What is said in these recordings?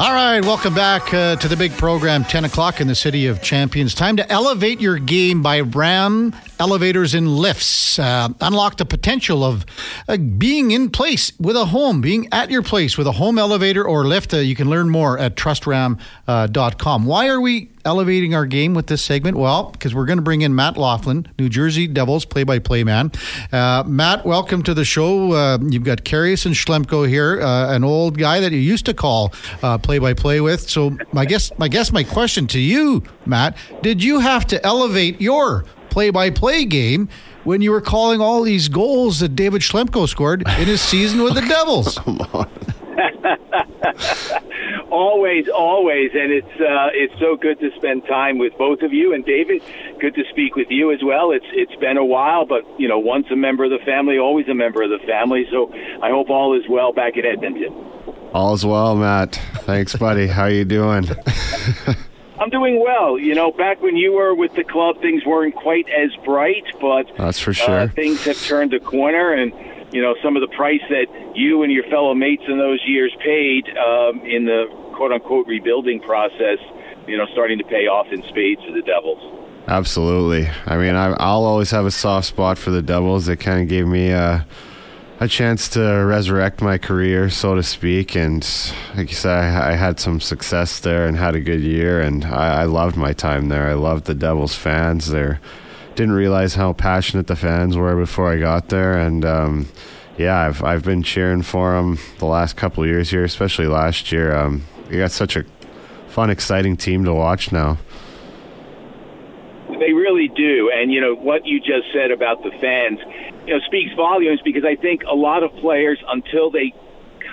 All right, welcome back uh, to the big program, 10 o'clock in the City of Champions. Time to elevate your game by Ram Elevators and Lifts. Uh, unlock the potential of uh, being in place with a home, being at your place with a home elevator or lift. Uh, you can learn more at trustram.com. Why are we elevating our game with this segment? Well, because we're going to bring in Matt Loughlin, New Jersey Devils play by play man. Uh, Matt, welcome to the show. Uh, you've got Karius and Schlemko here, uh, an old guy that you used to call play by play with. So, I guess, I guess my question to you, Matt, did you have to elevate your play by play game when you were calling all these goals that David Schlemko scored in his season with the Devils? Come on. always, always, and it's uh, it's so good to spend time with both of you and David. Good to speak with you as well. It's it's been a while, but you know, once a member of the family, always a member of the family. So I hope all is well back at Edmonton. All's well, Matt. Thanks, buddy. How you doing? I'm doing well. You know, back when you were with the club, things weren't quite as bright, but that's for sure. Uh, things have turned a corner, and you know, some of the price that you and your fellow mates in those years paid um, in the quote unquote rebuilding process, you know, starting to pay off in spades for the Devils. Absolutely. I mean, I, will always have a soft spot for the Devils. They kind of gave me a, a chance to resurrect my career, so to speak. And like you said, I, I had some success there and had a good year. And I, I loved my time there. I loved the Devils fans. They're didn't realize how passionate the fans were before I got there, and um, yeah, I've I've been cheering for them the last couple years here, especially last year. Um, we got such a fun, exciting team to watch now. They really do, and you know what you just said about the fans, you know, speaks volumes because I think a lot of players until they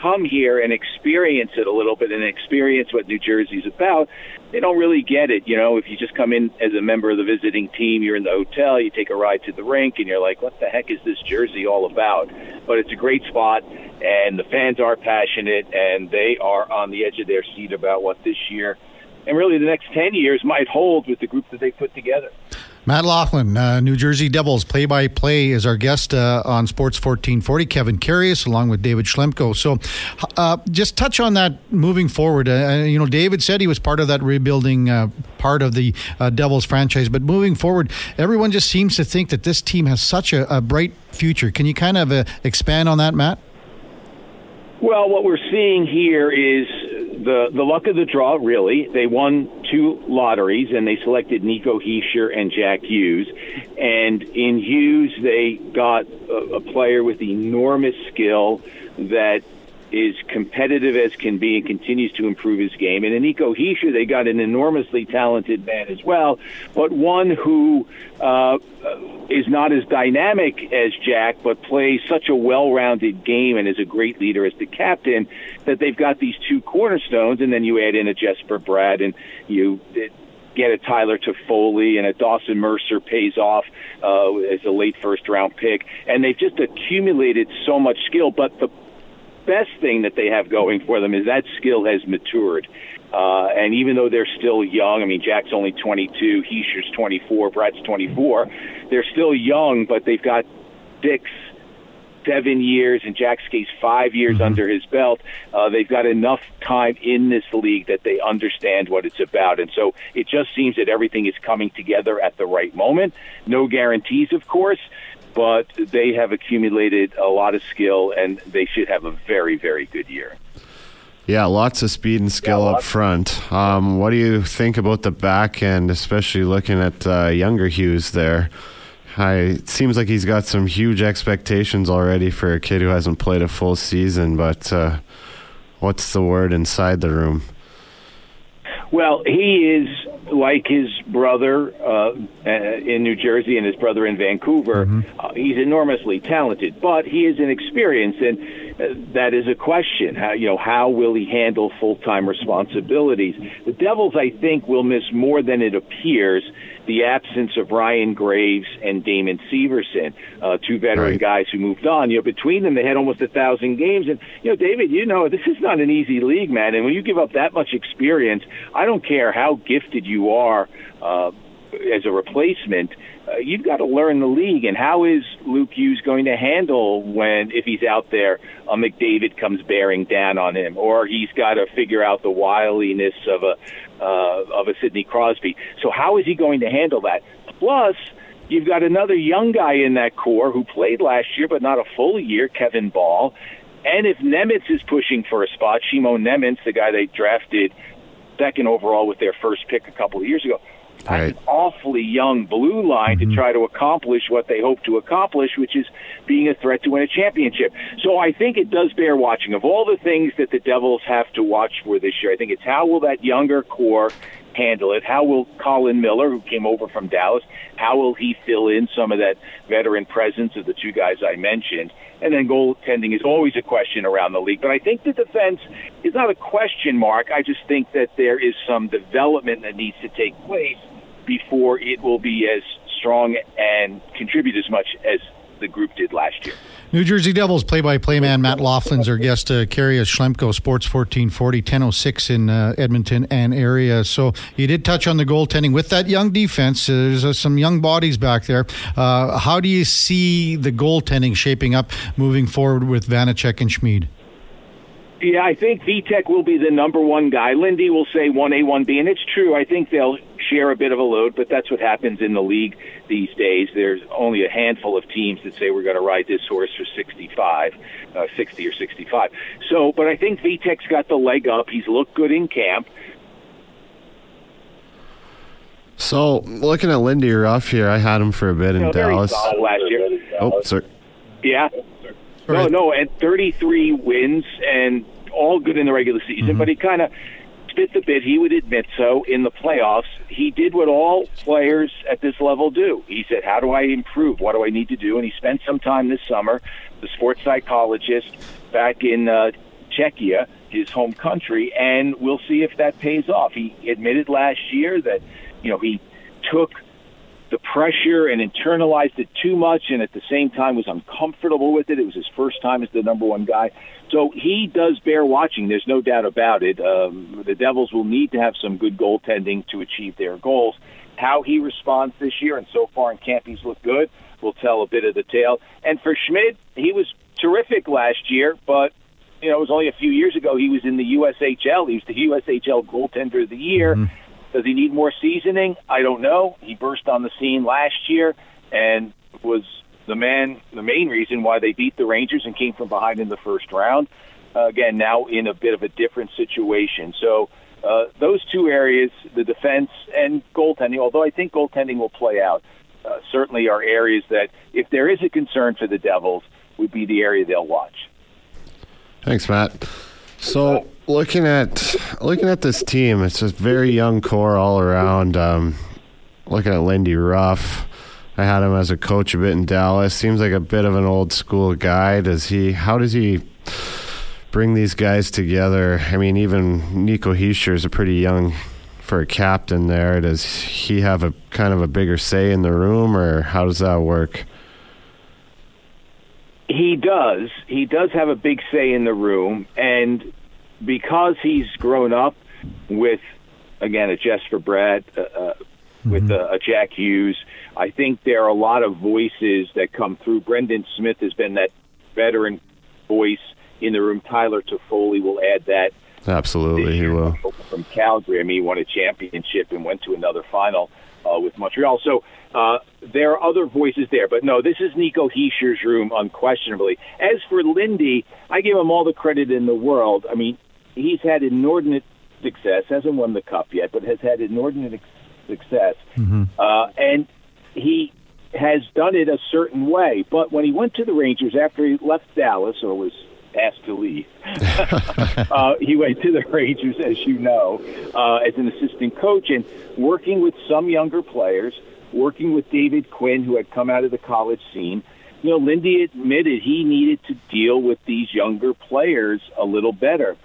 come here and experience it a little bit and experience what New Jersey's about, they don't really get it. You know, if you just come in as a member of the visiting team, you're in the hotel, you take a ride to the rink, and you're like, what the heck is this Jersey all about? But it's a great spot, and the fans are passionate, and they are on the edge of their seat about what this year and really the next 10 years might hold with the group that they put together. Matt Loughlin, uh, New Jersey Devils play by play, is our guest uh, on Sports 1440. Kevin Karius, along with David Schlemko. So, uh, just touch on that moving forward. Uh, you know, David said he was part of that rebuilding uh, part of the uh, Devils franchise, but moving forward, everyone just seems to think that this team has such a, a bright future. Can you kind of expand on that, Matt? Well, what we're seeing here is the the luck of the draw. Really, they won two lotteries and they selected Nico Hischier and Jack Hughes. And in Hughes, they got a, a player with enormous skill that is competitive as can be and continues to improve his game. And in Nico Hischier, they got an enormously talented man as well, but one who uh, is not as dynamic as Jack, but plays such a well-rounded game and is a great leader as the captain that they've got these two cornerstones. And then you add in a Jesper Bratt, and you. It, get a Tyler Toffoli and a Dawson Mercer pays off uh, as a late first round pick, and they've just accumulated so much skill. But the best thing that they have going for them is that skill has matured. Uh, and even though they're still young, I mean, Jack's only 22, Hischier's 24, Bratt's 24, they're still young, but they've got six, seven years, and Jack's case, five years mm-hmm. under his belt. Uh, they've got enough time in this league that they understand what it's about. And so it just seems that everything is coming together at the right moment. No guarantees, of course, but they have accumulated a lot of skill, and they should have a very, very good year. Yeah, lots of speed and skill yeah, up front. Um, what do you think about the back end, especially looking at uh, younger Hughes there? I, it seems like he's got some huge expectations already for a kid who hasn't played a full season, but uh, what's the word inside the room? Well, he is like his brother uh, uh, in New Jersey and his brother in Vancouver. Mm-hmm. Uh, he's enormously talented, but he is inexperienced, and uh, that is a question. How you know how will he handle full time responsibilities? The Devils, I think, will miss more than it appears the absence of Ryan Graves and Damon Severson, uh, two veteran right. guys who moved on. You know, between them, they had almost a thousand games. And you know, David, you know, this is not an easy league, man. And when you give up that much experience, I don't care how gifted you are. Uh, as a replacement, uh, you've got to learn the league. And how is Luke Hughes going to handle when, if he's out there, a McDavid comes bearing down on him, or he's got to figure out the wiliness of a uh, of a Sidney Crosby. So how is he going to handle that? Plus, you've got another young guy in that core who played last year, but not a full year, Kevin Bahl. And if Nemec is pushing for a spot, Šimon Nemec, the guy they drafted second overall with their first pick a couple of years ago, Right. an awfully young blue line to mm-hmm. try to accomplish what they hope to accomplish, which is being a threat to win a championship. So I think it does bear watching. Of all the things that the Devils have to watch for this year, I think it's how will that younger core handle it? How will Colin Miller, who came over from Dallas, how will he fill in some of that veteran presence of the two guys I mentioned? And then goaltending is always a question around the league. But I think the defense is not a question mark. I just think that there is some development that needs to take place before it will be as strong and contribute as much as the group did last year. New Jersey Devils play-by-play man Matt Loughlin's our guest. Uh, Schlemko, Sports 1440, 1006 in uh, Edmonton and area. So you did touch on the goaltending with that young defense. Uh, there's uh, some young bodies back there. Uh, how do you see the goaltending shaping up moving forward with Vanecek and Schmid? Yeah, I think Vitek will be the number one guy. Lindy will say 1A, 1B, and it's true. I think they'll share a bit of a load, but that's what happens in the league these days. There's only a handful of teams that say we're going to ride this horse for 65, uh, 60 or 65. So, but I think Vitek's got the leg up. He's looked good in camp. So, looking at Lindy Ruff here, I had him for a bit in Dallas. last year. Oh, sorry. Yeah. No, no, and 33 wins and all good in the regular season, Mm-hmm. but he kind of spit the bit. He would admit so in the playoffs. He did what all players at this level do. He said, How do I improve? What do I need to do? And he spent some time this summer, the sports psychologist back in uh, Czechia, his home country, and we'll see if that pays off. He admitted last year that, you know, he took the pressure and internalized it too much and at the same time was uncomfortable with it. It was his first time as the number one guy. So he does bear watching. There's no doubt about it. Um, the Devils will need to have some good goaltending to achieve their goals. How he responds this year, and so far in camp he's looked good, will tell a bit of the tale. And for Schmid, he was terrific last year, but you know, it was only a few years ago he was in the USHL. He was the USHL goaltender of the year. Does he need more seasoning? I don't know. He burst on the scene last year and was the man, the main reason why they beat the Rangers and came from behind in the first round. Uh, again, now in a bit of a different situation. So uh, those two areas, the defense and goaltending, although I think goaltending will play out, uh, certainly are areas that, if there is a concern for the Devils, would be the area they'll watch. Thanks, Matt. So, looking at looking at this team, it's a very young core all around. Um, looking at Lindy Ruff, I had him as a coach a bit in Dallas. Seems like a bit of an old school guy. Does he? How does he bring these guys together? I mean, even Nico Hischier is a pretty young for a captain there. Does he have a kind of a bigger say in the room, or how does that work? He does. He does have a big say in the room, and because he's grown up with, again, a Jesper Bratt, uh, uh, with uh, a Jack Hughes, I think there are a lot of voices that come through. Brendan Smith has been that veteran voice in the room. Tyler Toffoli will add that Absolutely, he will. from Calgary. I mean, he won a championship and went to another final uh, with Montreal. So uh, there are other voices there, but no, this is Nico Hischier's room, unquestionably. As for Lindy, I give him all the credit in the world. I mean, he's had inordinate success, hasn't won the cup yet, but has had inordinate success, uh, and he has done it a certain way. But when he went to the Rangers after he left Dallas or was asked to leave, uh, he went to the Rangers, as you know, uh, as an assistant coach and working with some younger players, working with David Quinn, who had come out of the college scene. You know, Lindy admitted he needed to deal with these younger players a little better.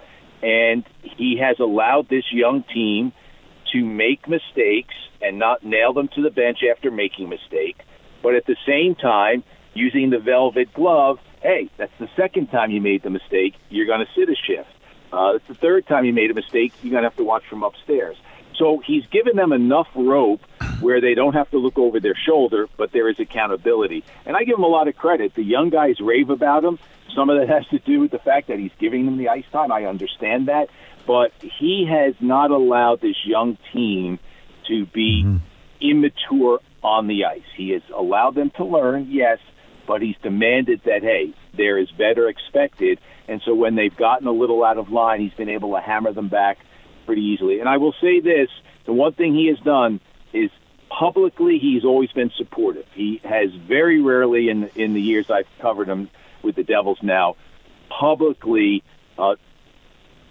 And he has allowed this young team to make mistakes and not nail them to the bench after making a mistake, but at the same time, using the velvet glove, hey, that's the second time you made the mistake, you're going to sit a shift. Uh, it's the third time you made a mistake, you're going to have to watch from upstairs. So he's given them enough rope where they don't have to look over their shoulder, but there is accountability. And I give him a lot of credit. The young guys rave about him. Some of that has to do with the fact that he's giving them the ice time. I understand that. But he has not allowed this young team to be mm-hmm. immature on the ice. He has allowed them to learn, yes, but he's demanded that, hey, there is better expected. And so when they've gotten a little out of line, he's been able to hammer them back pretty easily. And I will say this the one thing he has done is publicly he's always been supportive. He has very rarely in in the years I've covered him with the Devils now publicly uh,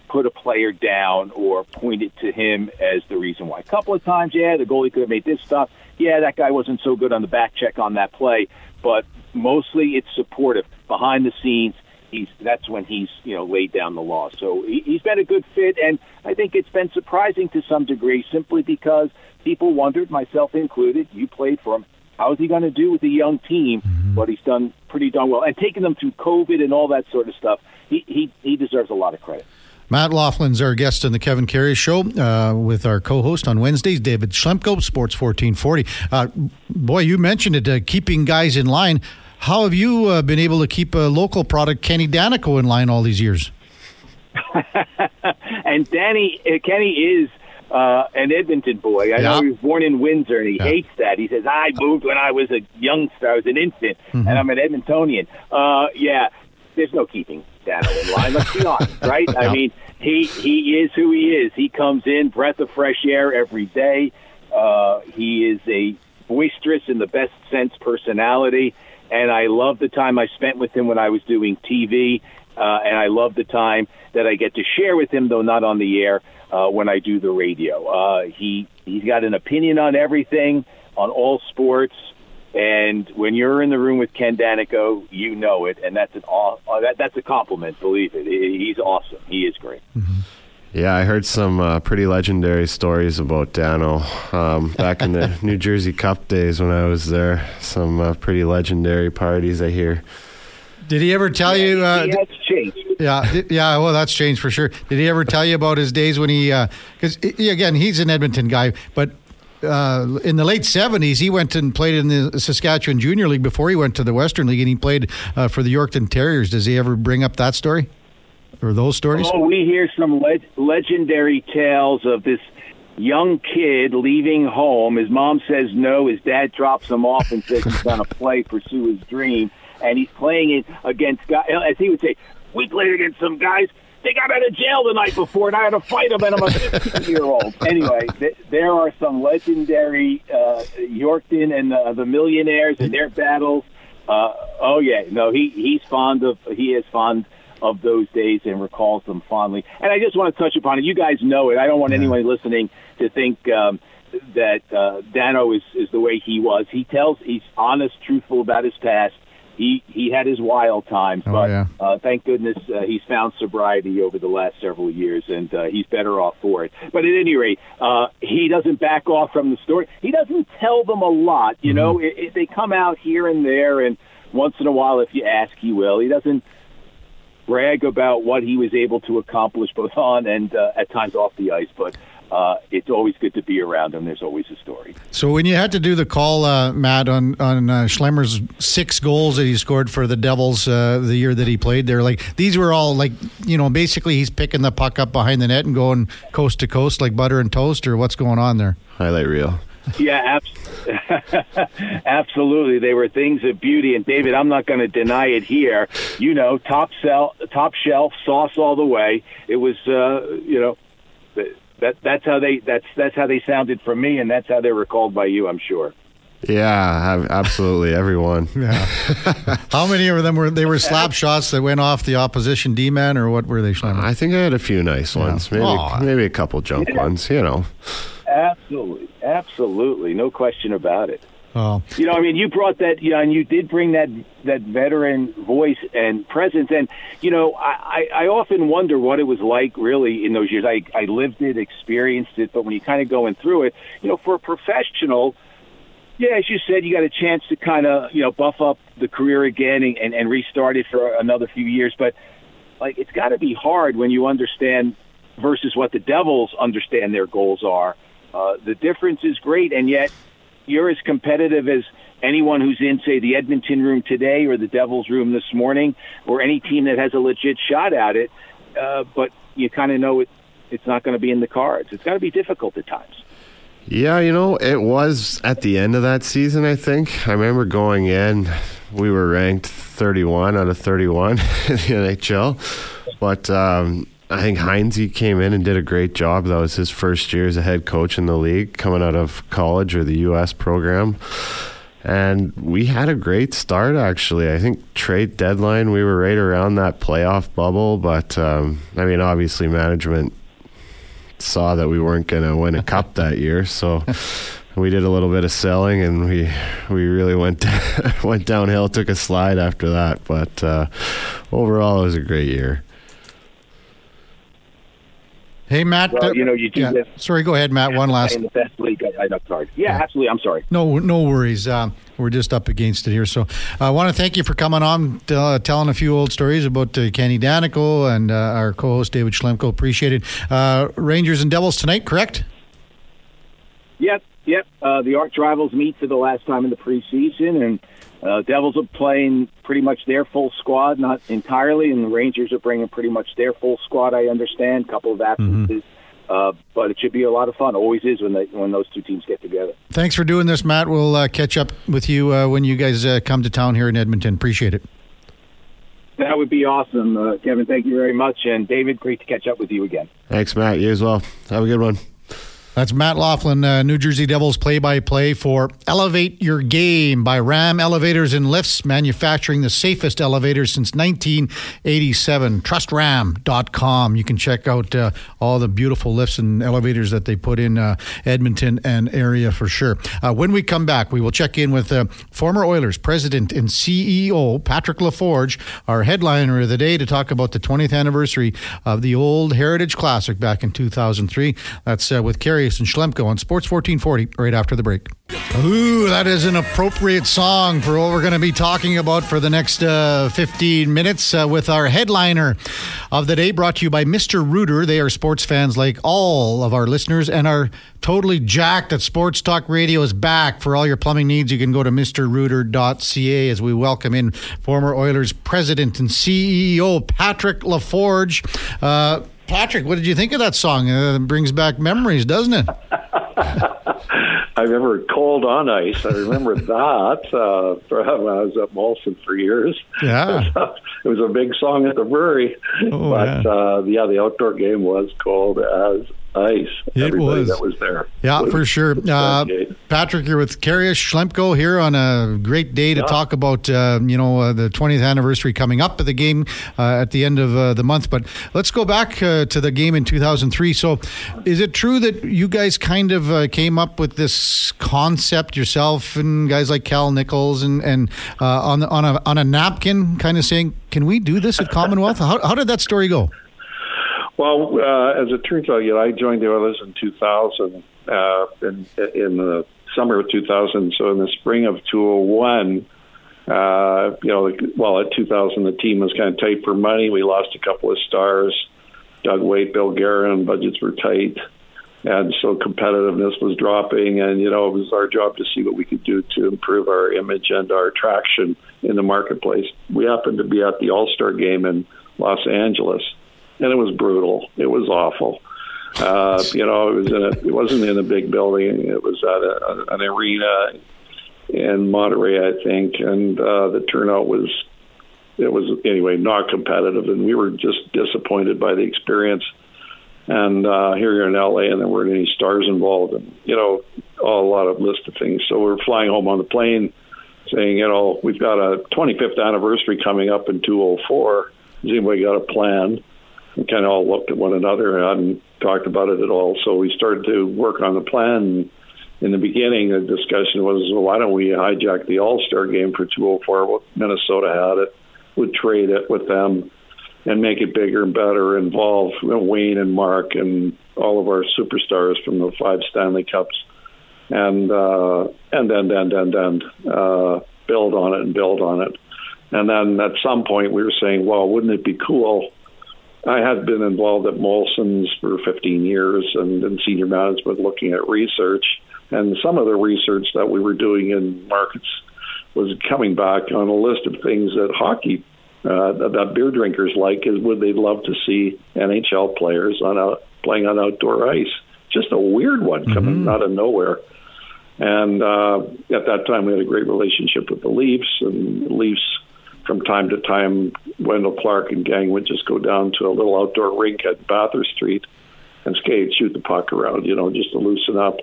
put a player down or pointed to him as the reason why. A couple of times, yeah, the goalie could have made this stuff. Yeah, that guy wasn't so good on the back check on that play, but mostly it's supportive behind the scenes. He's that's when he's you know laid down the law. So he, he's been a good fit, and I think it's been surprising to some degree, simply because people wondered, myself included. You played for him. How is he going to do with a young team? Mm-hmm. But he's done pretty darn well, and taking them through COVID and all that sort of stuff. He he he deserves a lot of credit. Matt Loughlin's our guest on the Kevin Karius Show uh, with our co-host on Wednesdays, David Schlemko, Sports 1440. Uh, boy, you mentioned it, uh, keeping guys in line. How have you uh, been able to keep a local product, Kenny Daneyko, in line all these years? and Danny, uh, Kenny is uh, an Edmonton boy. I yeah. know he was born in Windsor, and he yeah. hates that. He says, "I moved when I was a youngster. I was an infant, mm-hmm. and I'm an Edmontonian." Uh, yeah, there's no keeping Dano in line. Let's be honest, right? yeah. I mean, he he is who he is. He comes in, breath of fresh air every day. Uh, he is a boisterous, in the best sense, personality. And I love the time I spent with him when I was doing TV. Uh, and I love the time that I get to share with him, though not on the air, uh, when I do the radio. Uh, he he's got an opinion on everything, on all sports, and when you're in the room with Ken Daneyko, you know it, and that's an aw- uh, that, that's a compliment. Believe it, he's awesome. He is great. Mm-hmm. Yeah, I heard some uh, pretty legendary stories about Dano um, back in the New Jersey Cup days when I was there. Some uh, pretty legendary parties, I hear. Did he ever tell yeah, you? Uh, that's changed. Yeah, yeah. Well, that's changed for sure. Did he ever tell you about his days when he? Because uh, again, he's an Edmonton guy, but uh, in the late 70s, he went and played in the Saskatchewan Junior League before he went to the Western League, and he played uh, for the Yorkton Terriers. Does he ever bring up that story or those stories? Oh, we hear some le- legendary tales of this young kid leaving home. His mom says no. His dad drops him off and says he's going to play, pursue his dream. And he's playing it against guys, as he would say, we played against some guys they got out of jail the night before, and I had to fight them, and I'm a 15 year old. Anyway, th- there are some legendary uh, Yorkton and uh, the Millionaires and their battles. Uh, oh yeah, no, he he's fond of he is fond of those days and recalls them fondly. And I just want to touch upon it. You guys know it. I don't want anyone listening to think. Um, that uh, Dano is, is the way he was. He tells he's honest, truthful about his past he he had his wild times, oh, but yeah. uh, thank goodness uh, he's found sobriety over the last several years, and uh, he's better off for it. But at any rate, uh, he doesn't back off from the story. He doesn't tell them a lot. You mm-hmm. know, it, it, they come out here and there, and once in a while, if you ask, he will. He doesn't brag about what he was able to accomplish both on and uh, at times off the ice, but uh, it's always good to be around him. There's always a story. So when you had to do the call, uh, Matt, on on uh, Schlemmer's six goals that he scored for the Devils uh, the year that he played there, like these were all like you know basically he's picking the puck up behind the net and going coast to coast like butter and toast, or what's going on there? Highlight reel. Yeah, absolutely. They were things of beauty. And David, I'm not going to deny it here. You know, top sell, top shelf, sauce all the way. It was, uh, you know, that that's how they that's that's how they sounded from me, and that's how they were called by you. I'm sure. Yeah, absolutely, everyone. yeah. How many of them were they were slap shots that went off the opposition D man, or what were they? Slamming? I think I had a few nice ones, yeah. maybe Aww. maybe a couple junk yeah. ones. You know. Absolutely, absolutely, no question about it. Oh. You know, I mean, you brought that, you know, and you did bring that that veteran voice and presence. And you know, I, I often wonder what it was like really in those years. I I lived it, experienced it, but when you kind of going through it, you know, for a professional, yeah, as you said, you got a chance to kind of you know buff up the career again and, and, and restart it for another few years. But like, it's got to be hard when you understand versus what the Devils understand their goals are Uh, the difference is great, and yet you're as competitive as anyone who's in, say, the Edmonton room today or the Devils room this morning, or any team that has a legit shot at it. Uh, but you kind of know it, it's not going to be in the cards. It's got to be difficult at times. Yeah, you know, it was at the end of that season, I think. I remember going in, we were ranked 31 out of 31 in the NHL. But um, I think Hynes came in and did a great job. That was his first year as a head coach in the league, coming out of college or the U.S. program. And we had a great start, actually. I think trade deadline, we were right around that playoff bubble. But, um, I mean, obviously, management saw that we weren't going to win a cup that year. So we did a little bit of selling and we we really went went downhill, took a slide after that. But uh, overall, it was a great year. Hey, Matt. Well, uh, you know, you do yeah. this. Sorry, go ahead, Matt. One last. In the best league, I, I'm sorry. Yeah, yeah, absolutely. I'm sorry. No, no worries. Uh, we're just up against it here. So I want to thank you for coming on, uh, telling a few old stories about uh, Kenny Daneyko and uh, our co-host David Schlemko. Appreciate it. Uh, Rangers and Devils tonight, correct? Yep, yep. the arch rivals meet for the last time in the preseason, and uh, Devils are playing pretty much their full squad, not entirely, and the Rangers are bringing pretty much their full squad. I understand, a couple of absences, mm-hmm. uh, but it should be a lot of fun. Always is when they, when those two teams get together. Thanks for doing this, Matt. We'll uh, catch up with you uh, when you guys uh, come to town here in Edmonton. Appreciate it. That would be awesome, uh, Kevin. Thank you very much, and David, great to catch up with you again. Thanks, Matt. You as well. Have a good one. That's Matt Loughlin, uh, New Jersey Devils play by play for Elevate Your Game by Ram Elevators and Lifts, manufacturing the safest elevators since 1987. TrustRam.com. You can check out uh, all the beautiful lifts and elevators that they put in uh, Edmonton and area for sure. Uh, when we come back, we will check in with uh, former Oilers president and CEO Patrick LaForge, our headliner of the day, to talk about the 20th anniversary of the old Heritage Classic back in 2003. That's uh, with Karius and Schlemko on Sports 1440 right after the break. Ooh, that is an appropriate song for what we're going to be talking about for the next uh, 15 minutes uh, with our headliner of the day, brought to you by Mr. Rooter. They are sports fans like all of our listeners and are totally jacked that Sports Talk Radio is back. For all your plumbing needs, you can go to mrrooter.ca as we welcome in former Oilers president and CEO Patrick LaForge. Uh, Patrick, what did you think of that song? Uh, it brings back memories, doesn't it? I remember Cold on Ice. I remember that uh, from when I was at Molson for years. Yeah. it was a big song at the brewery. Oh, but yeah. Uh, yeah, the outdoor game was cold as ice. It Everybody was. that was there. Yeah, for sure. Uh, Patrick, you're with Karius Schlemko here on a great day to yeah. talk about uh, you know uh, the 20th anniversary coming up of the game uh, at the end of uh, the month. But let's go back uh, to the game in 2003. So, is it true that you guys kind of came up with this concept yourself and guys like Cal Nichols and and on on a on a napkin, kind of saying, "Can we do this at Commonwealth?" how, how did that story go? Well, uh, as it turns out, you know, I joined the Oilers in 2000, uh, in, in the summer of 2000. So in the spring of 201, uh, you know, well, at 2000, the team was kind of tight for money. We lost a couple of stars. Doug Weight, Bill Guerin, budgets were tight. And so competitiveness was dropping. And, you know, it was our job to see what we could do to improve our image and our traction in the marketplace. We happened to be at the All Star game in Los Angeles and it was brutal. It was awful. Uh, you know, it was in a, it wasn't in a big building. It was at a, an arena in Monterey, I think, and uh, the turnout was it was anyway not competitive, and we were just disappointed by the experience. And uh, here you're in LA, and there weren't any stars involved, and you know, a lot of list of things. So we're flying home on the plane, saying, you know, we've got a 25th anniversary coming up in 204. Has anybody got a plan? We kind of all looked at one another and hadn't talked about it at all. So we started to work on the plan. In the beginning, the discussion was, well, why don't we hijack the All Star game for 204? Well, Minnesota had it, would trade it with them and make it bigger and better, involve Wayne and Mark and all of our superstars from the five Stanley Cups, and uh, and then then then then uh, build on it and build on it. And then at some point, we were saying, well, wouldn't it be cool I had been involved at Molson's for 15 years and in senior management looking at research. And some of the research that we were doing in markets was coming back on a list of things that hockey, uh, that beer drinkers like, is would they love to see NHL players on a, playing on outdoor ice. Just a weird one coming mm-hmm. out of nowhere. And uh, at that time, we had a great relationship with the Leafs, and the Leafs from time to time, Wendel Clark and gang would just go down to a little outdoor rink at Bathurst Street and skate, shoot the puck around, you know, just to loosen up.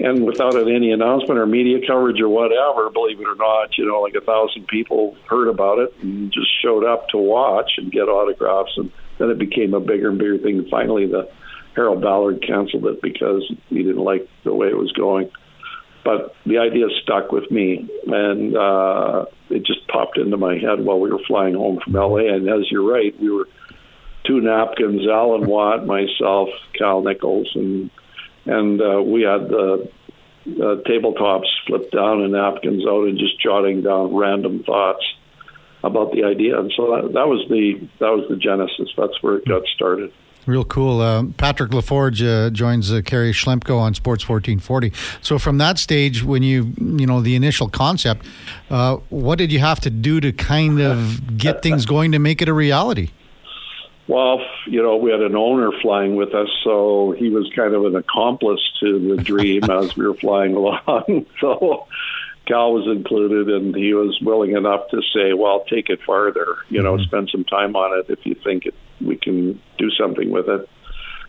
And without any announcement or media coverage or whatever, believe it or not, you know, like a thousand people heard about it and just showed up to watch and get autographs. And then it became a bigger and bigger thing. Finally, the Harold Ballard canceled it because he didn't like the way it was going but the idea stuck with me, and uh, it just popped into my head while we were flying home from LA. And as you're right, we were two napkins, Alan Watt, myself, Cal Nichols, and and uh, we had the uh, tabletops flipped down and napkins out, and just jotting down random thoughts about the idea. And so that, that was the that was the genesis. That's where it got started. Real cool. Uh, Patrick LaForge uh, joins uh, Karius Schlemko on Sports 1440. So from that stage, when you, you know, the initial concept, uh, what did you have to do to kind of get things going to make it a reality? Well, you know, we had an owner flying with us, so he was kind of an accomplice to the dream as we were flying along. so Cal was included, and he was willing enough to say, "Well, take it farther. You know, mm-hmm. spend some time on it if you think it, we can do something with it."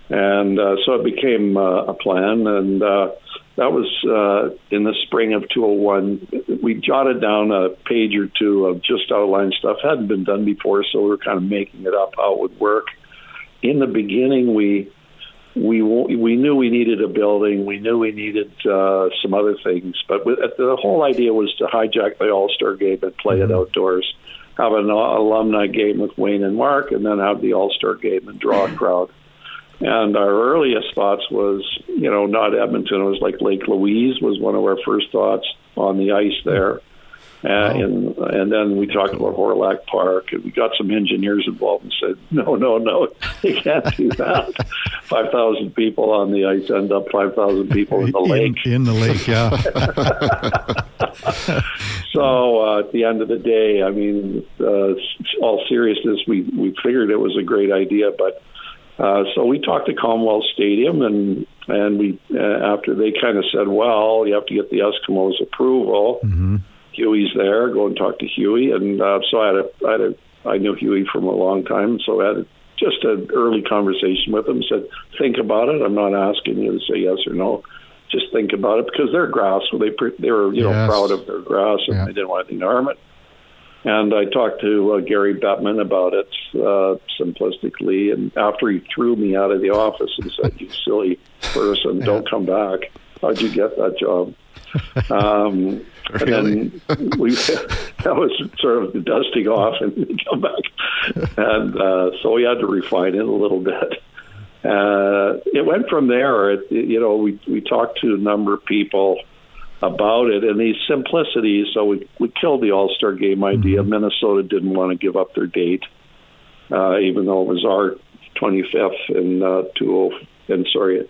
And uh, so it became uh, a plan, and uh, that was uh, in the spring of 201. We jotted down a page or two of just outline stuff hadn't been done before, so we were kind of making it up how it would work. In the beginning, we we we knew we needed a building. We knew we needed uh, some other things, but the whole idea was to hijack the All Star game and play mm-hmm. it outdoors, have an alumni game with Wayne and Mark, and then have the All Star game and draw a crowd. And our earliest thoughts was, you know, not Edmonton. It was like Lake Louise was one of our first thoughts on the ice there. Uh, and and then we talked about Hawrelak Park, and we got some engineers involved and said, no, no, no, you can't do that. five thousand people on the ice end up five thousand people in the lake. In, in the lake, yeah. so uh, at the end of the day, I mean, uh, all seriousness, we we figured it was a great idea, but. Uh, so we talked to Commonwealth Stadium, and and we uh, after they kind of said, well, you have to get the Eskimos' approval. Mm-hmm Huey's there. Go and talk to Huey, and uh, so I had a, I had a, I knew Huey from a long time, so I had a, just an early conversation with him. Said, think about it. I'm not asking you to say yes or no. Just think about it because they're grass. So they they were you know yes. proud of their grass and yeah. they didn't want anything to harm it. And I talked to uh, Gary Bettman about it uh, simplistically. And after he threw me out of the office and said, "You silly person, yeah. don't come back." How'd you get that job? Um, really? And then we that was sort of the dusting off and come back, and uh, so we had to refine it a little bit. Uh, it went from there. It, you know, we we talked to a number of people about it and these simplicities. So we we killed the All Star Game idea. Mm-hmm. Minnesota didn't want to give up their date, uh, even though it was our 25th and uh, 20 and sorry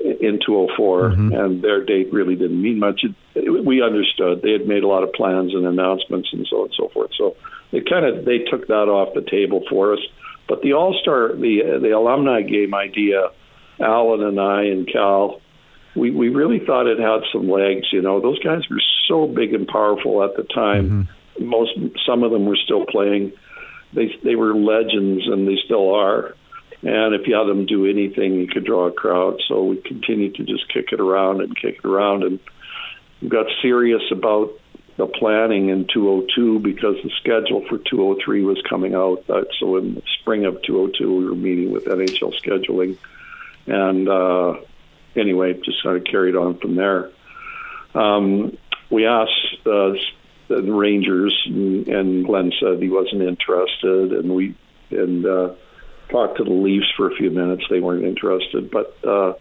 in 204, mm-hmm. and their date really didn't mean much. It, we understood they had made a lot of plans and announcements and so on and so forth. So they kind of they took that off the table for us. But the All Star, the the alumni game idea, Alan and I and Cal, we we really thought it had some legs. You know, those guys were so big and powerful at the time. Mm-hmm. Most some of them were still playing. They they were legends, and they still are and if you had them do anything, you could draw a crowd. So we continued to just kick it around and kick it around, and got serious about the planning in 202 because the schedule for 203 was coming out. Uh, so in the spring of 202, we were meeting with NHL scheduling, and uh, anyway, just kind of carried on from there. Um, we asked uh, the Rangers, and, and Glenn said he wasn't interested, and we and uh, talked to the Leafs for a few minutes. They weren't interested, but uh,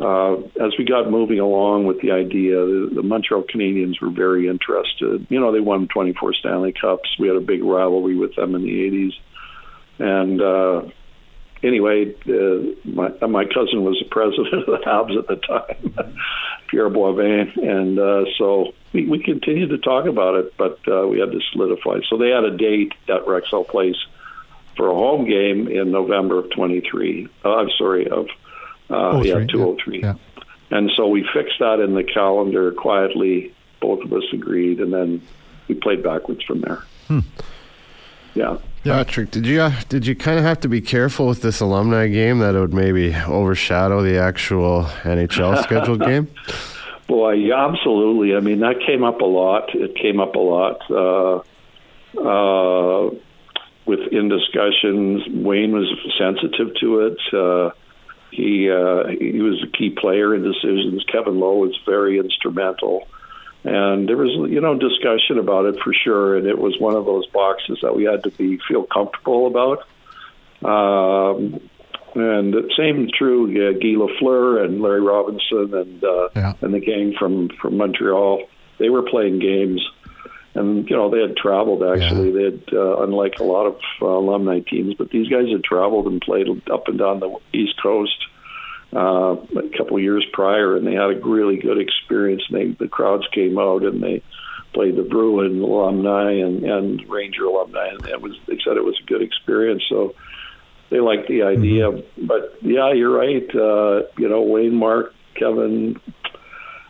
uh, as we got moving along with the idea, the, the Montreal Canadiens were very interested. You know, they won 24 Stanley Cups. We had a big rivalry with them in the 80s, and uh, anyway, uh, my my cousin was the president of the Habs at the time, Pierre Boivin, and uh, so we, we continued to talk about it, but uh, we had to solidify. So they had a date at Rexall Place for a home game in November of 23. Uh, I'm sorry, of uh, Oh, yeah, three, 203. yeah. And so we fixed that in the calendar quietly. Both of us agreed, and then we played backwards from there. Hmm. Yeah. Patrick, did you uh, did you kind of have to be careful with this alumni game that it would maybe overshadow the actual NHL scheduled game? Boy, yeah, absolutely. I mean, that came up a lot. It came up a lot uh, uh, within discussions. Wayne was sensitive to it. Uh, he uh, he was a key player in decisions. Kevin Lowe was very instrumental, and there was you know discussion about it for sure. And it was one of those boxes that we had to be feel comfortable about. Um, and the same true, yeah, Guy Lafleur and Larry Robinson and uh, Yeah. and the gang from from Montreal. They were playing games, and you know they had traveled. Actually, they had uh, unlike a lot of uh, alumni teams, but these guys had traveled and played up and down the East Coast uh, a couple of years prior, and they had a really good experience. And they, the crowds came out and they played the Bruin alumni and, and Ranger alumni, and it was they said it was a good experience. So they liked the idea. But yeah, you're right. Uh, you know, Wayne, Mark, Kevin,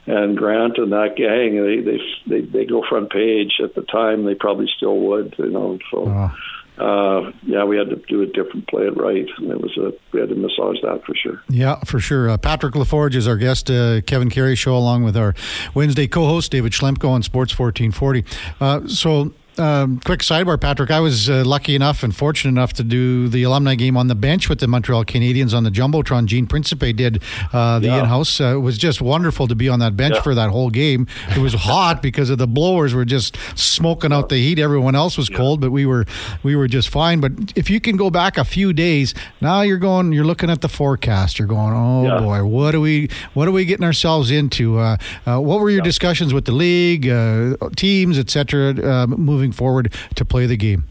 and Grant and that gang, they they they, they go front page. At the time, they probably still would. You know, so. Oh. Uh, yeah, we had to do it different, play it right, and it was a we had to massage that for sure. Yeah, for sure. Uh, Patrick LaForge is our guest. Uh, Kevin Karius show along with our Wednesday co-host David Schlemko on Sports 1440. Uh, so. Um, quick sidebar, Patrick. I was uh, lucky enough and fortunate enough to do the alumni game on the bench with the Montreal Canadiens on the jumbotron. Gene Principe did uh, the Yeah. in-house. Uh, it was just wonderful to be on that bench Yeah. for that whole game. It was hot because of the blowers were just smoking out the heat. Everyone else was cold, but we were we were just fine. But if you can go back a few days, now you're going. You're looking at the forecast. You're going, oh Yeah. boy, what are we what are we getting ourselves into? Uh, uh, what were your discussions with the league, uh, teams, etc., uh, moving forward to play the game?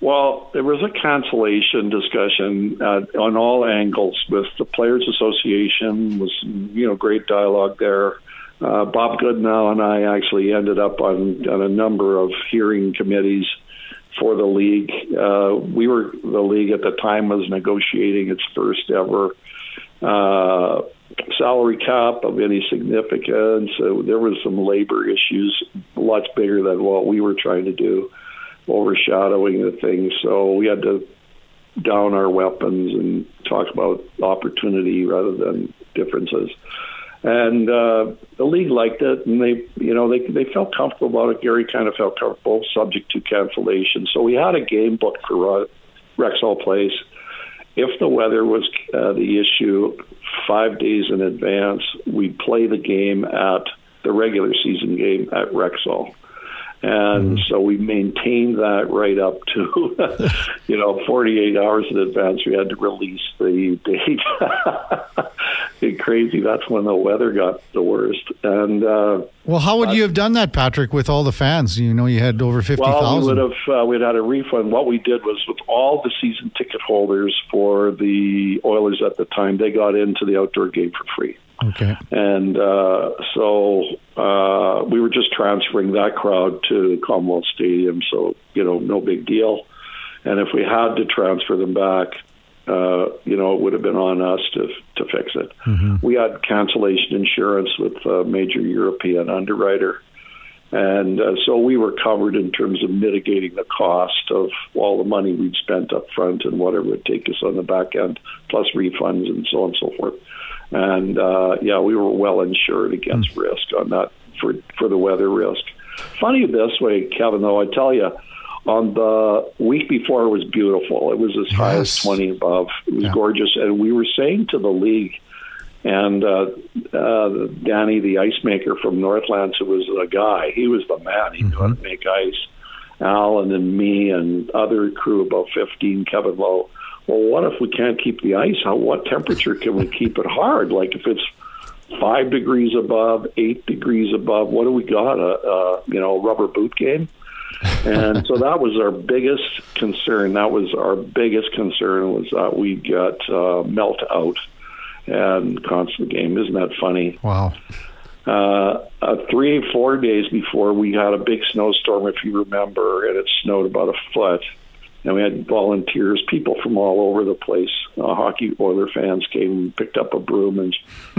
Well, there was a cancellation discussion uh, on all angles with the Players Association. Was you know great dialogue there. Uh, Bob Goodnow and I actually ended up on, on a number of hearing committees for the league. Uh, we were the league at the time was negotiating its first ever uh, salary cap of any significance. So there was some labor issues, lots bigger than what we were trying to do, overshadowing the thing. So we had to down our weapons and talk about opportunity rather than differences. And uh, the league liked it, and they, you know, they they felt comfortable about it. Gary kind of felt comfortable, subject to cancellation. So we had a game booked for uh, Rexall Place. If the weather was uh, the issue, five days in advance, we'd play the game at the regular season game at Rexall. And so we maintained that right up to, you know, 48 hours in advance. We had to release the date. It's crazy. That's when the weather got the worst. And uh, Well, how would you have done that, Patrick, with all the fans? You know, you had over 50,000. well, we would have uh, we'd had a refund. What we did was with all the season ticket holders for the Oilers at the time, they got into the outdoor game for free. Okay. And uh, so uh, we were just transferring that crowd to Commonwealth Stadium, so you know, no big deal. And if we had to transfer them back, uh, you know, it would have been on us to to fix it. We had cancellation insurance with a major European underwriter, and uh, so we were covered in terms of mitigating the cost of all the money we'd spent up front and whatever it would take us on the back end, plus refunds and so on and so forth. And uh, yeah, we were well insured against risk on that for for the weather risk. Funny this way, Kevin. Though I tell you, on the week before it was beautiful. It was as high as twenty above. It was Yeah. gorgeous, and we were saying to the league. And uh, uh, Danny, the ice maker from Northlands, who was a guy, he was the man. He knew how to make ice. Alan and me and other crew, about 15, Kevin Lowe. Well, what if we can't keep the ice? How? What temperature can we keep it hard? Like if it's five degrees above, eight degrees above, what do we got? A, a you know rubber boot game? and so that was our biggest concern. That was our biggest concern was that we got uh, melt out and constant game. Isn't that funny? Wow. Uh, uh, three, four days before, we had a big snowstorm, if you remember, and it snowed about a foot. And we had volunteers, people from all over the place. Uh, hockey Oiler fans came and picked up a broom and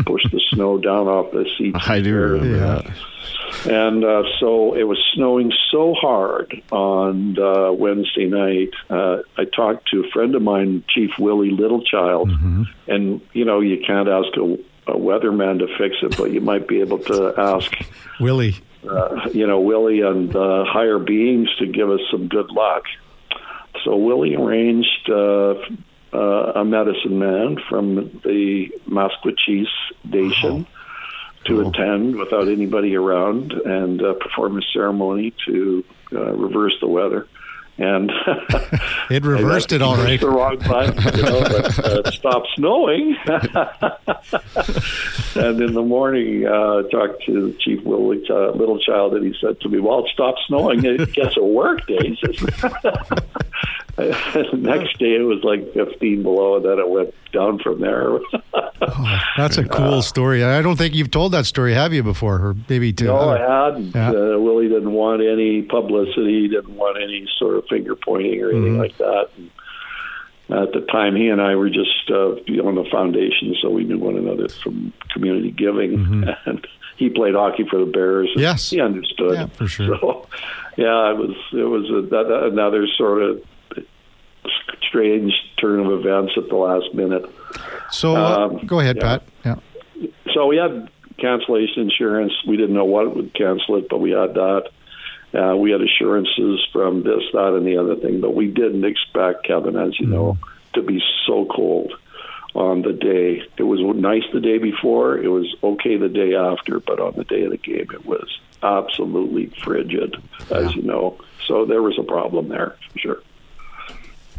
pushed the snow down off the seats. I do remember Yeah. that. And uh, so it was snowing so hard on uh, Wednesday night. Uh, I talked to a friend of mine, Chief Willie Littlechild, and you know you can't ask a, a weatherman to fix it, but you might be able to ask, Willie. uh, you know, Willie and uh, higher beings to give us some good luck. So Willie arranged uh, uh, a medicine man from the Maskwacis Nation to attend without anybody around and uh, perform a ceremony to uh, reverse the weather. And It reversed it all right. the wrong button, you know, but uh, it stopped snowing. and in the morning, uh, I talked to Chief Willie uh, Littlechild, and he said to me, "Well, it stopped snowing. It gets a work day." The next day, it was like 15 below, and then it went down from there. That's a cool story. I don't think you've told that story, have you, before? Or maybe to No, other- I hadn't. Yeah. Uh, Willie didn't want any publicity. He didn't want any sort of finger pointing or anything Mhm. like that. And at the time, he and I were just uh, on the foundation, so we knew one another from community giving. And he played hockey for the Bears. and Mm-hmm. Yes. he understood. Yeah, for sure. So, yeah, it was it was a, another sort of strange turn of events at the last minute. So uh, Um, go ahead, yeah. Pat. Yeah. So we had cancellation insurance. We didn't know what would cancel it, but we had that. Uh, we had assurances from this, that, and the other thing, but we didn't expect Kevin, as you know, to be so cold on the day. It was nice the day before. It was okay the day after, but on the day of the game, it was absolutely frigid, as you know. So there was a problem there, for sure.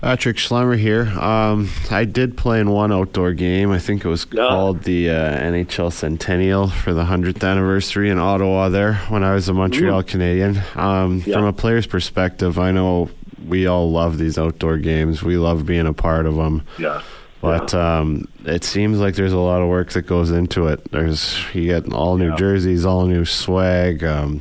Patrick Schlemmer here. Um, I did play in one outdoor game. I think it was Yeah. called the uh, NHL Centennial for the 100th anniversary in Ottawa there when I was a Montreal Canadien. Um, Yeah. From a player's perspective, I know we all love these outdoor games. We love being a part of them. Yeah. But um, it seems like there's a lot of work that goes into it. There's you get all new Yeah. jerseys, all new swag. Um,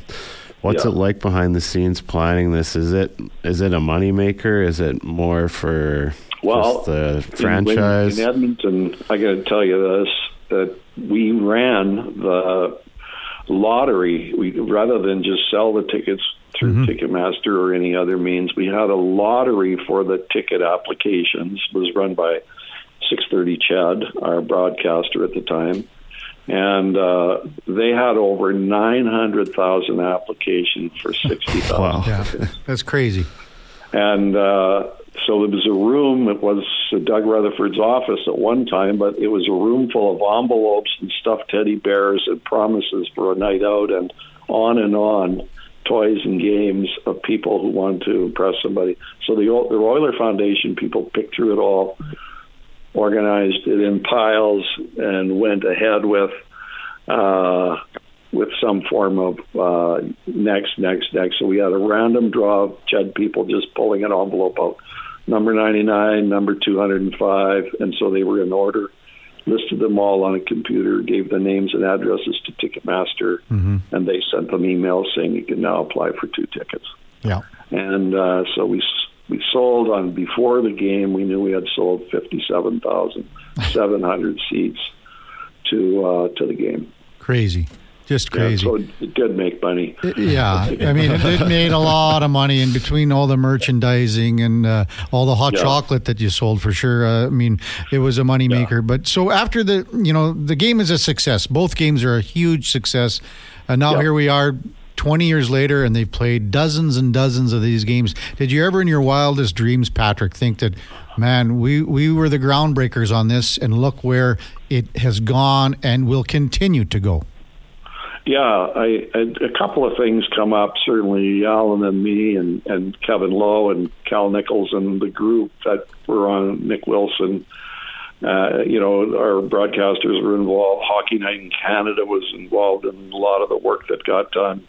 what's Yeah. it like behind the scenes planning this? Is it is it a moneymaker? Is it more for Well, just the franchise? in, in Edmonton. I got to tell you this: that we ran the lottery. We rather than just sell the tickets through mm-hmm. Ticketmaster or any other means, we had a lottery for the ticket applications. It was run by 630 CHED, our broadcaster at the time. And uh, they had over 900,000 applications for 60,000 Wow. Yeah. That's crazy. and uh, so there was a room. It was Doug Rutherford's office at one time, but it was a room full of envelopes and stuffed teddy bears and promises for a night out, and on and on, toys and games of people who want to impress somebody. So the the Oiler Foundation people picked through it all, organized it in piles, and went ahead with. Uh, with some form of uh, next, next, next. So we had a random draw of CHED people just pulling an envelope out. Number 99, number 205, and so they were in order. Listed them all on a computer, gave the names and addresses to Ticketmaster, and they sent them emails saying you can now apply for two tickets. Yeah. And uh, so we we sold on before the game. We knew we had sold fifty seven thousand seven hundred seats to uh, to the game. Crazy. Just Yeah, crazy. so it, it did make money. Yeah, I mean, it, it made a lot of money in between all the merchandising and uh, all the hot Yeah. chocolate that you sold for sure. Uh, I mean, it was a money maker. But so after the, you know, the game is a success. Both games are a huge success. And now Yeah. here we are. 20 years later, and they've played dozens and dozens of these games. Did you ever, in your wildest dreams, Patrick, think that, man, we, we were the groundbreakers on this, and look where it has gone and will continue to go? Yeah, I, I a couple of things come up. Certainly, Alan and me, and and Kevin Lowe and Cal Nichols and the group that were on Nick Wilson. Uh, you know, our broadcasters were involved. Hockey Night in Canada was involved in a lot of the work that got done.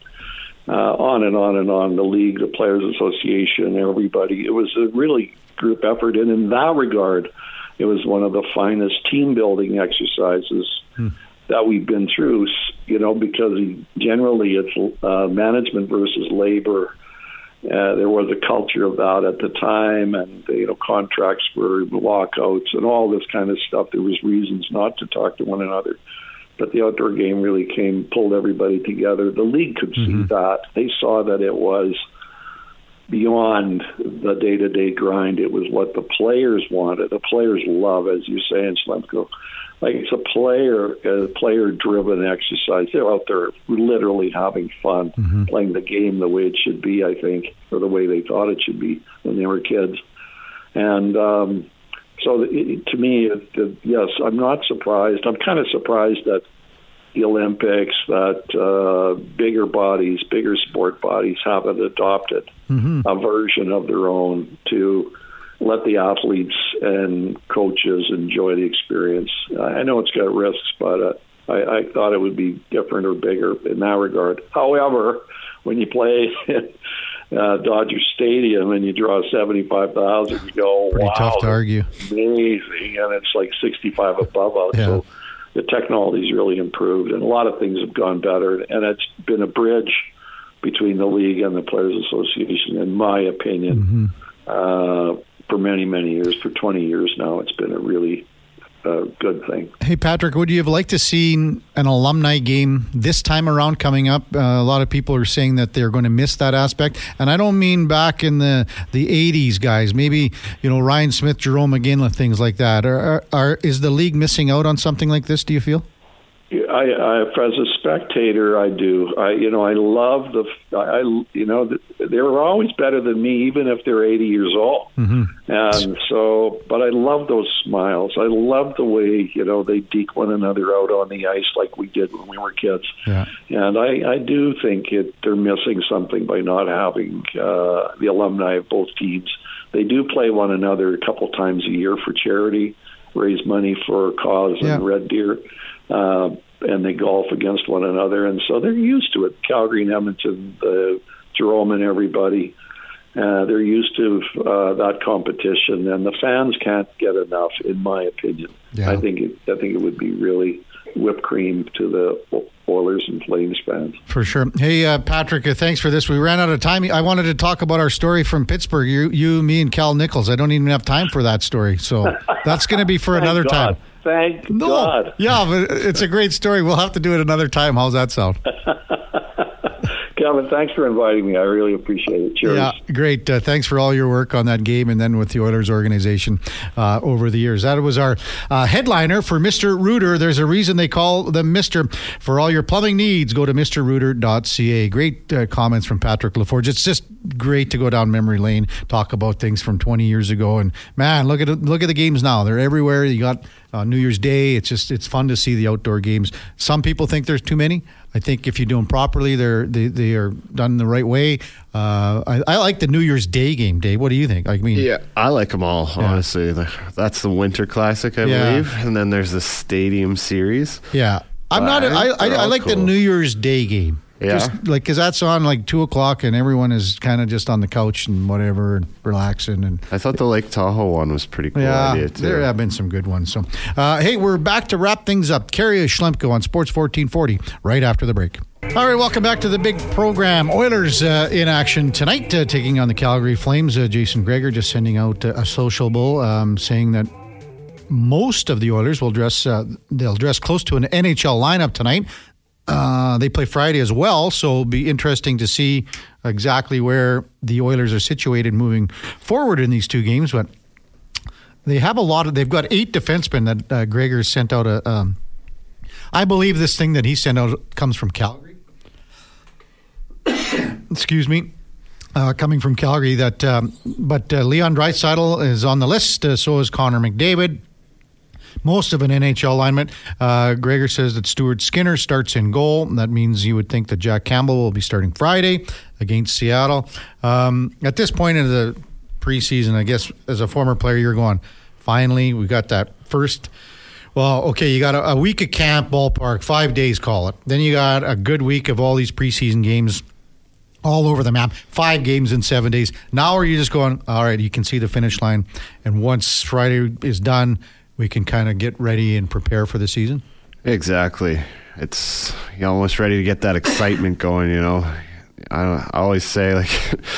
Uh, on and on and on. The league, the players' association, everybody. It was a really group effort, and in that regard, it was one of the finest team building exercises hmm. that we've been through. You know, because generally it's uh, management versus labor. Uh, there was a culture of that at the time, and you know contracts were lockouts and all this kind of stuff. There was reasons not to talk to one another, but the outdoor game really came, pulled everybody together. The league could mm-hmm. see that; they saw that it was beyond the day to day grind. It was what the players wanted. The players love, as you say in Schlemko. Like it's a player, a player driven exercise. They're out there literally having fun, mm-hmm. playing the game the way it should be. I think, or the way they thought it should be when they were kids. And um, so, it, to me, it, it, yes, I'm not surprised. I'm kind of surprised that the Olympics that uh, bigger bodies, bigger sport bodies haven't adopted mm-hmm. a version of their own to let the athletes and coaches enjoy the experience. I know it's got risks, but uh, I, I thought it would be different or bigger in that regard. However, when you play uh, Dodger Stadium and you draw seventy five thousand, you go, Pretty wow, tough to argue. Amazing, and it's like sixty five above us. Yeah. So the technology's really improved, and a lot of things have gone better, and it's been a bridge between the league and the Players Association, in my opinion, mm-hmm. uh, for many, many years. For 20 years now, it's been a really a good thing. Hey, Patrick, would you have liked to see an alumni game this time around coming up? Uh, a lot of people are saying that they're going to miss that aspect, and I don't mean back in the the '80s, guys. Maybe you know Ryan Smyth, Jarome Iginla, things like that. Are, are, are is the league missing out on something like this? Do you feel? I, I, as a spectator, I do. I, you know, I love the. I, you know, they're always better than me, even if they're 80 years old. Mm-hmm. And so, but I love those smiles. I love the way you know they deke one another out on the ice like we did when we were kids. Yeah. And I, I do think it, they're missing something by not having uh, the alumni of both teams. They do play one another a couple times a year for charity, raise money for a cause yeah. and Red Deer uh, and they golf against one another, and so they're used to it. Calgary and Edmonton, the Jarome and everybody, uh, they're used to uh, that competition, and the fans can't get enough, in my opinion. Yeah. I think it, I think it would be really whipped cream to the Oilers and Flames fans. For sure. Hey, uh, Patrick, uh, thanks for this. We ran out of time. I wanted to talk about our story from Pittsburgh. You, you, me, and Cal Nichols. I don't even have time for that story, so that's going to be for another God. time. Thank no. God. Yeah, but it's a great story. We'll have to do it another time. How's that sound? Kevin, thanks for inviting me. I really appreciate it. Cheers. Yeah, great. Uh, thanks for all your work on that game and then with the Oilers organization uh, over the years. That was our uh, headliner for Mr. Rooter. There's a reason they call them Mr. For all your plumbing needs, go to mrrooter.ca. Great uh, comments from Patrick LaForge. It's just great to go down memory lane, talk about things from 20 years ago. And man, look at look at the games now. They're everywhere. You got uh, New Year's Day. It's just it's fun to see the outdoor games. Some people think there's too many. I think if you do them properly, they're they, they are done the right way. Uh, I, I, like the New Year's Day game, Dave. What do you think? I mean, yeah, I like them all. Yeah. Honestly, that's the Winter Classic, I yeah. believe, and then there's the Stadium Series. Yeah, I'm not. I, I, I like cool. the New Year's Day game. Yeah. Just like because that's on like two o'clock and everyone is kind of just on the couch and whatever and relaxing. And I thought the Lake Tahoe one was pretty cool. Yeah, idea too. there have been some good ones. So, uh, hey, we're back to wrap things up. Kerry Schlemko on Sports 1440 right after the break. All right, welcome back to the big program. Oilers uh, in action tonight, uh, taking on the Calgary Flames. Uh, Jason Gregor just sending out uh, a social um, saying that most of the Oilers will dress uh, they'll dress close to an NHL lineup tonight. Uh, they play Friday as well, so it'll be interesting to see exactly where the Oilers are situated moving forward in these two games. But they have a lot of. They've got eight defensemen that uh, Gregor sent out. A, um, I believe this thing that he sent out comes from Calgary. Excuse me. Uh, coming from Calgary, that um, but uh, Leon Draisaitl is on the list. Uh, so is Connor McDavid most of an NHL alignment. Uh, Gregor says that Stuart Skinner starts in goal. That means you would think that Jack Campbell will be starting Friday against Seattle. Um, at this point in the preseason, I guess as a former player, you're going, finally, we got that first. Well, okay, you got a, a week of camp, ballpark, five days, call it. Then you got a good week of all these preseason games all over the map. Five games in seven days. Now are you just going, all right, you can see the finish line. And once Friday is done, we can kind of get ready and prepare for the season? Exactly. It's you're almost ready to get that excitement going, you know. I, always say like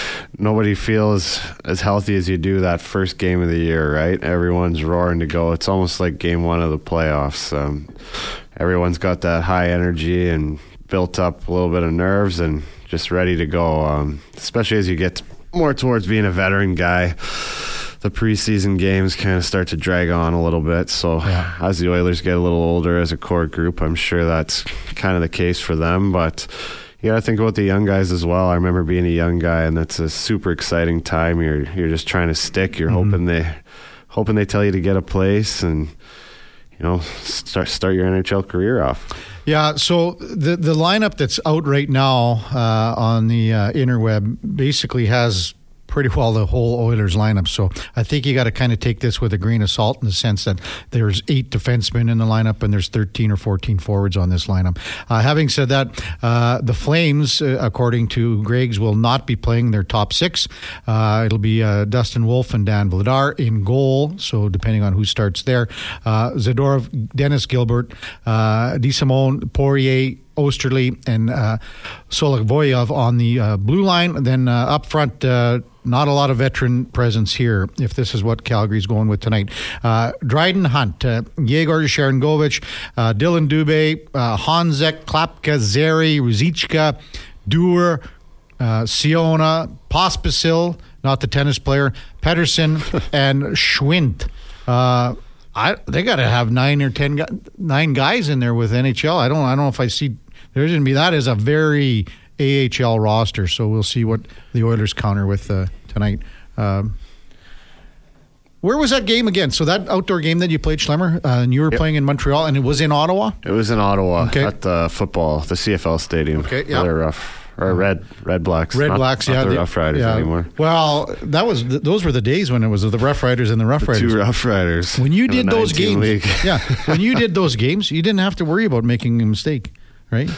nobody feels as healthy as you do that first game of the year, right? Everyone's roaring to go. It's almost like game one of the playoffs. Um, everyone's got that high energy and built up a little bit of nerves and just ready to go. Um, especially as you get more towards being a veteran guy, the preseason games kind of start to drag on a little bit. So Yeah. as the Oilers get a little older as a core group, I'm sure that's kind of the case for them. But you got to think about the young guys as well. I remember being a young guy, and that's a super exciting time. You're you're just trying to stick. You're hoping they hoping they tell you to get a place and you know start start your NHL career off. Yeah, so the the lineup that's out right now uh, on the uh, interweb basically has pretty well the whole Oilers lineup. So I think you got to kind of take this with a grain of salt in the sense that there's eight defensemen in the lineup and there's 13 or 14 forwards on this lineup. Uh, having said that, uh, the Flames, uh, according to Greg's, will not be playing their top six. Uh, it'll be uh, Dustin Wolf and Dan Vladar in goal. So depending on who starts there, uh, Zadorov, Dennis Gilbert, uh, DeSimone, Poirier, Osterley and uh, Solovyov on the uh, blue line. Then uh, up front, uh, not a lot of veteran presence here, if this is what Calgary's going with tonight. Uh, Dryden Hunt, uh, Yegor Sharangovich, uh, Dillon Dubé, uh, Hanzek, Klapka, Zary, Ruzicka, Duehr, uh, Siona, Pospisil, not the tennis player, Pedersen, and Schwindt. Uh, I, they got to have nine or ten, nine guys in there with NHL. I don't, I don't know if I see. To be that is a very AHL roster. So we'll see what the Oilers counter with uh, tonight. Um, where was that game again? So that outdoor game that you played, Schlemmer, uh, and you were playing in Montreal, and it was in Ottawa. It was in Ottawa Okay. at the football, the CFL stadium. Okay, yeah. They're rough or red, red blacks, Red not, Blacks, not yeah, the they- Rough Riders yeah. anymore. Well, that was th- those were the days when it was the Rough Riders and the Rough Riders. Two Rough Riders. when you the did those games, yeah, when you did those games, you didn't have to worry about making a mistake, right?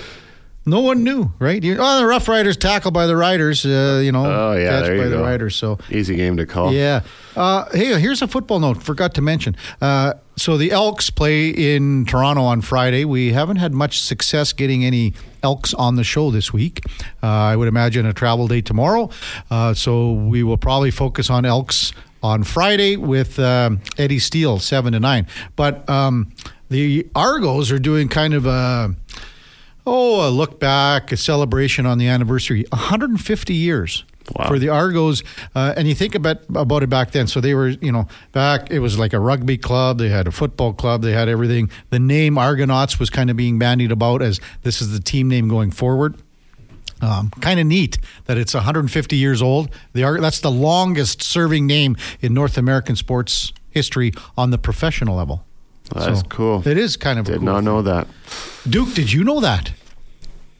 No one knew, right? You, oh, the Rough Riders tackled by the Riders, uh, you know, Oh, yeah, catch by the. Riders. So Easy game to call. yeah. Uh, hey, here's a football note. Forgot to mention. Uh, so the Elks play in Toronto on Friday. We haven't had much success getting any Elks on the show this week. Uh, I would imagine a travel day tomorrow. Uh, so we will probably focus on Elks on Friday with um, Eddie Steele, seven to nine. But um, the Argos are doing kind of a oh a look back, a celebration on the anniversary, 150 years Wow. for the Argos. Uh, and you think about about it back then. So they were, you know, back. It was like a rugby club. They had a football club. They had everything. The name Argonauts was kind of being bandied about as this is the team name going forward. Um, kind of neat that it's 150 years old. The Ar- that's the longest serving name in North American sports history on the professional level. That's So cool. It is kind of a Did cool not thing. know that. Duke, did you know that?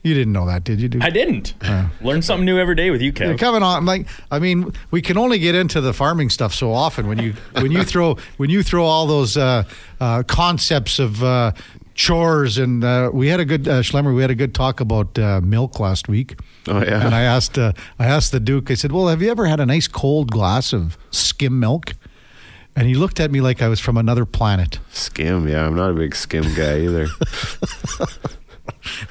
You didn't know that, did you, Duke? I didn't. Learn something new every day with you, You're coming on like I mean, we can only get into the farming stuff so often when you when you throw when you throw all those uh, uh, concepts of uh, chores and uh, we had a good uh, Schlemmer. We had a good talk about uh, milk last week. Oh, yeah. And I asked uh, I asked the Duke. I said, "Well, have you ever had a nice cold glass of skim milk?" And he looked at me like I was from another planet. Skim, yeah. I'm not a big skim guy either.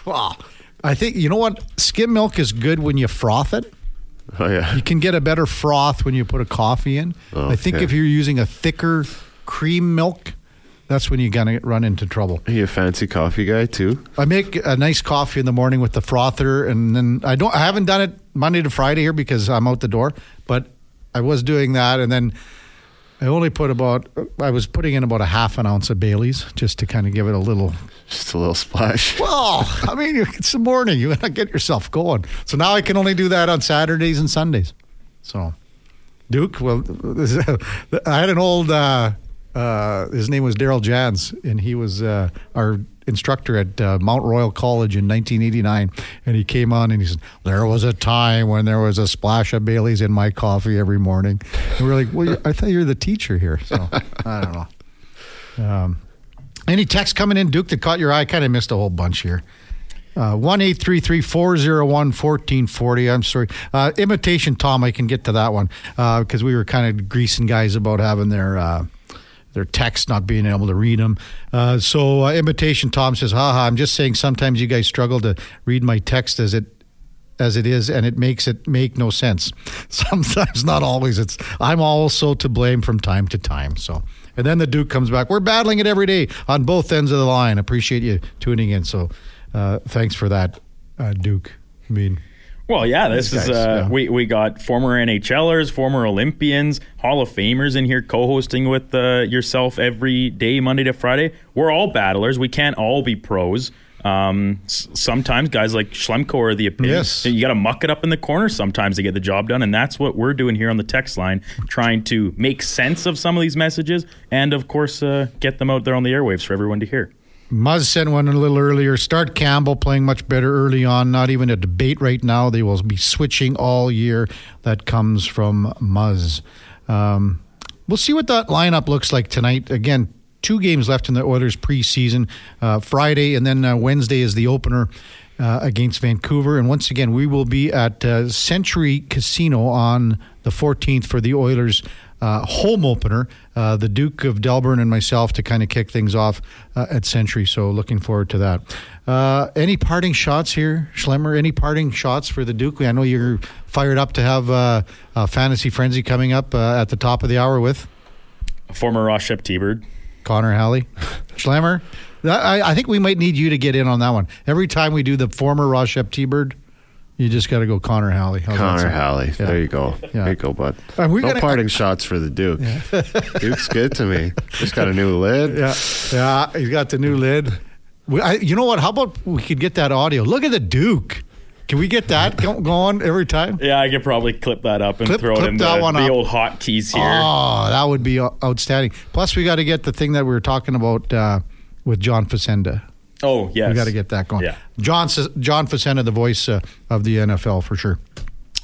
Wow. I think you know what skim milk is good when you froth it. oh yeah. You can get a better froth when you put a coffee in. I think Okay. if you're using a thicker cream milk, that's when you're gonna run into trouble. Are you a fancy coffee guy too? I make a nice coffee in the morning with the frother, and then I don't. I haven't done it Monday to Friday here because I'm out the door, but I was doing that, and then I only put about. I was putting in about a half an ounce of Bailey's just to kind of give it a little. Just a little splash. Well, I mean, it's the morning. You gotta get yourself going. So now I can only do that on Saturdays and Sundays. So, Duke, well, I had an old. Uh, uh, his name was Daryl Jans, and he was uh, our instructor at uh, Mount Royal College in 1989. And he came on and he said, "There was a time when there was a splash of Bailey's in my coffee every morning." And we're like, "Well, I thought you were the teacher here." So I don't know. Um, any text coming in, Duke, that caught your eye? Kind of missed a whole bunch here. Uh, one eight three three four zero one fourteen forty. I'm sorry, uh, imitation Tom. I can get to that one because uh, we were kind of greasing guys about having their uh, their text not being able to read them. Uh, so uh, imitation Tom says, "Haha, I'm just saying. Sometimes you guys struggle to read my text as it as it is, and it makes it make no sense. Sometimes, not always. It's I'm also to blame from time to time. So." And then the Duke comes back. We're battling it every day on both ends of the line. Appreciate you tuning in. So uh, thanks for that, uh, Duke. I mean, well, yeah, this is uh, yeah. we we got former NHLers, former Olympians, Hall of Famers in here co-hosting with uh, yourself every day, Monday to Friday. We're all battlers. We can't all be pros. Um, s- sometimes guys like Schlemko are the opinion. Yes. You got to muck it up in the corner sometimes to get the job done, and that's what we're doing here on the text line, trying to make sense of some of these messages, and of course, uh, get them out there on the airwaves for everyone to hear. Muzz sent one a little earlier. Start Campbell playing much better early on. Not even a debate right now. They will be switching all year. That comes from Muzz. Um, we'll see what that lineup looks like tonight. Again, two games left in the Oilers preseason. Uh, Friday and then uh, Wednesday is the opener. Uh, against Vancouver. And once again, we will be at uh, Century Casino on the 14th for the Oilers uh, home opener. Uh, the Duke of Delburne and myself to kind of kick things off uh, at Century. So looking forward to that. Uh, any parting shots here, Schlemmer? Any parting shots for the Duke? I know you're fired up to have a Fantasy Frenzy coming up at the top of the hour with former Ross Shep T-Bird. Connor Halley. Schlemmer? I, I, think we might need you to get in on that one. Every time we do the former Roshep T-Bird, you just got to go Connor Halley. How's Connor Halley. Yeah. There you go. Yeah. There you go, bud. Uh, no gonna, parting shots for the Duke. Yeah. Duke's good to me. Just got a new lid. Yeah, yeah. He's got the new lid. We, I, you know what? How about we could get that audio? Look at the Duke. Can we get that going every time? Yeah, I could probably clip that up and clip, throw clip it in that the, the old hotkeys here. Oh, that would be outstanding. Plus, we got to get the thing that we were talking about uh, with John Facenda. Oh, yes. We got to get that going. Yeah. John, John Facenda, the voice uh, of the NFL for sure.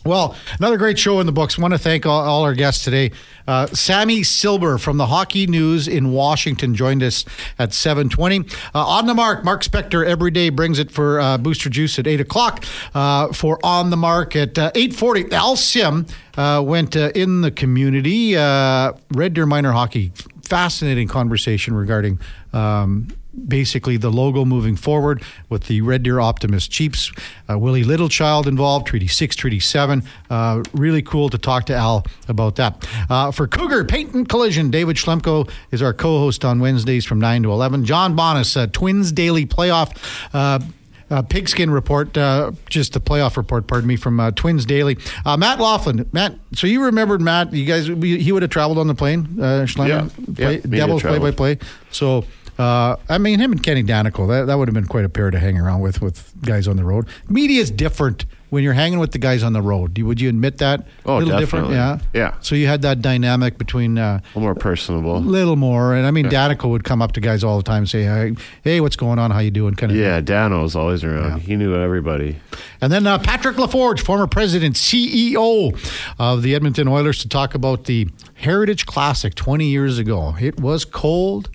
Well, another great show in the books. Want to thank all, all our guests today. Uh, Sammy Silber from the Hockey News in Washington joined us at 7:20. Uh, on the mark, Mark Spector every day brings it for uh, Booster Juice at 8 o'clock. Uh, for On the Mark at 8:40, uh, Al Sim uh, went in the community. Red Deer Minor Hockey. Fascinating conversation regarding. Um, basically the logo moving forward with the Red Deer Optimist Chiefs. Uh, Willie Littlechild involved, Treaty 6, Treaty 7. Uh, really cool to talk to Al about that. Uh, for Cougar Paint and Collision, David Schlemko is our co host on Wednesdays from 9 to 11. John Bonnes, uh, Twins Daily Playoff. Uh, uh, pigskin report, uh, just the playoff report, pardon me, from uh, Twins Daily. Uh, Matt Loughlin. Matt, so you remembered Matt, you guys, he would have traveled on the plane, uh, Schlemmer? Yeah. Play, yeah Devils play by play. So uh, I mean, him and Kenny Daneyko, that, that would have been quite a pair to hang around with, with guys on the road. Media is different when you're hanging with the guys on the road. Would you admit that? Oh, a little definitely. different, yeah. Yeah. So you had that dynamic between uh, a little more personable, a little more. And I mean, yeah. Would come up to guys all the time and say, "Hey, hey what's going on? How you doing?" Kind of. Yeah, Dano was always around. Yeah. He knew everybody. And then uh, Patrick LaForge, former president, CEO of the Edmonton Oilers, to talk about the Heritage Classic 20 years ago. It was cold.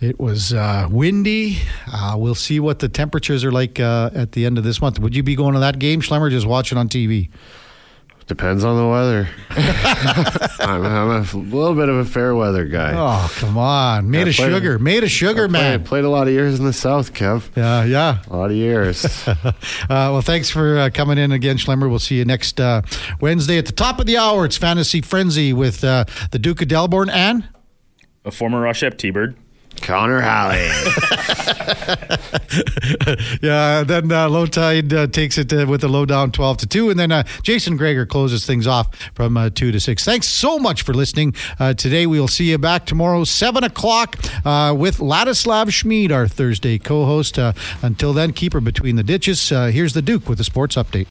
It was uh, windy. Uh, we'll see what the temperatures are like uh, at the end of this month. Would you be going to that game, Schlemmer, just watching on TV? Depends on the weather. I'm, I'm, a little bit of a fair weather guy. Oh, come on. Made of sugar. Made of sugar, I man. Played, played a lot of years in the South, Kev. Yeah, yeah. A lot of years. uh, well, thanks for uh, coming in again, Schlemmer. We'll see you next uh, Wednesday at the top of the hour. It's Fantasy Frenzy with uh, the Duke of Delburne and... A former Ross T-Bird. Connor Halley. yeah, then uh, Low Tide uh, takes it uh, with the low down 12 to 2. And then uh, Jason Gregor closes things off from uh, 2 to 6. Thanks so much for listening uh, today. We'll see you back tomorrow, 7 o'clock, with Ladislav Schmid, our Thursday co host. until then, keep her between the ditches. here's the Duke with the sports update.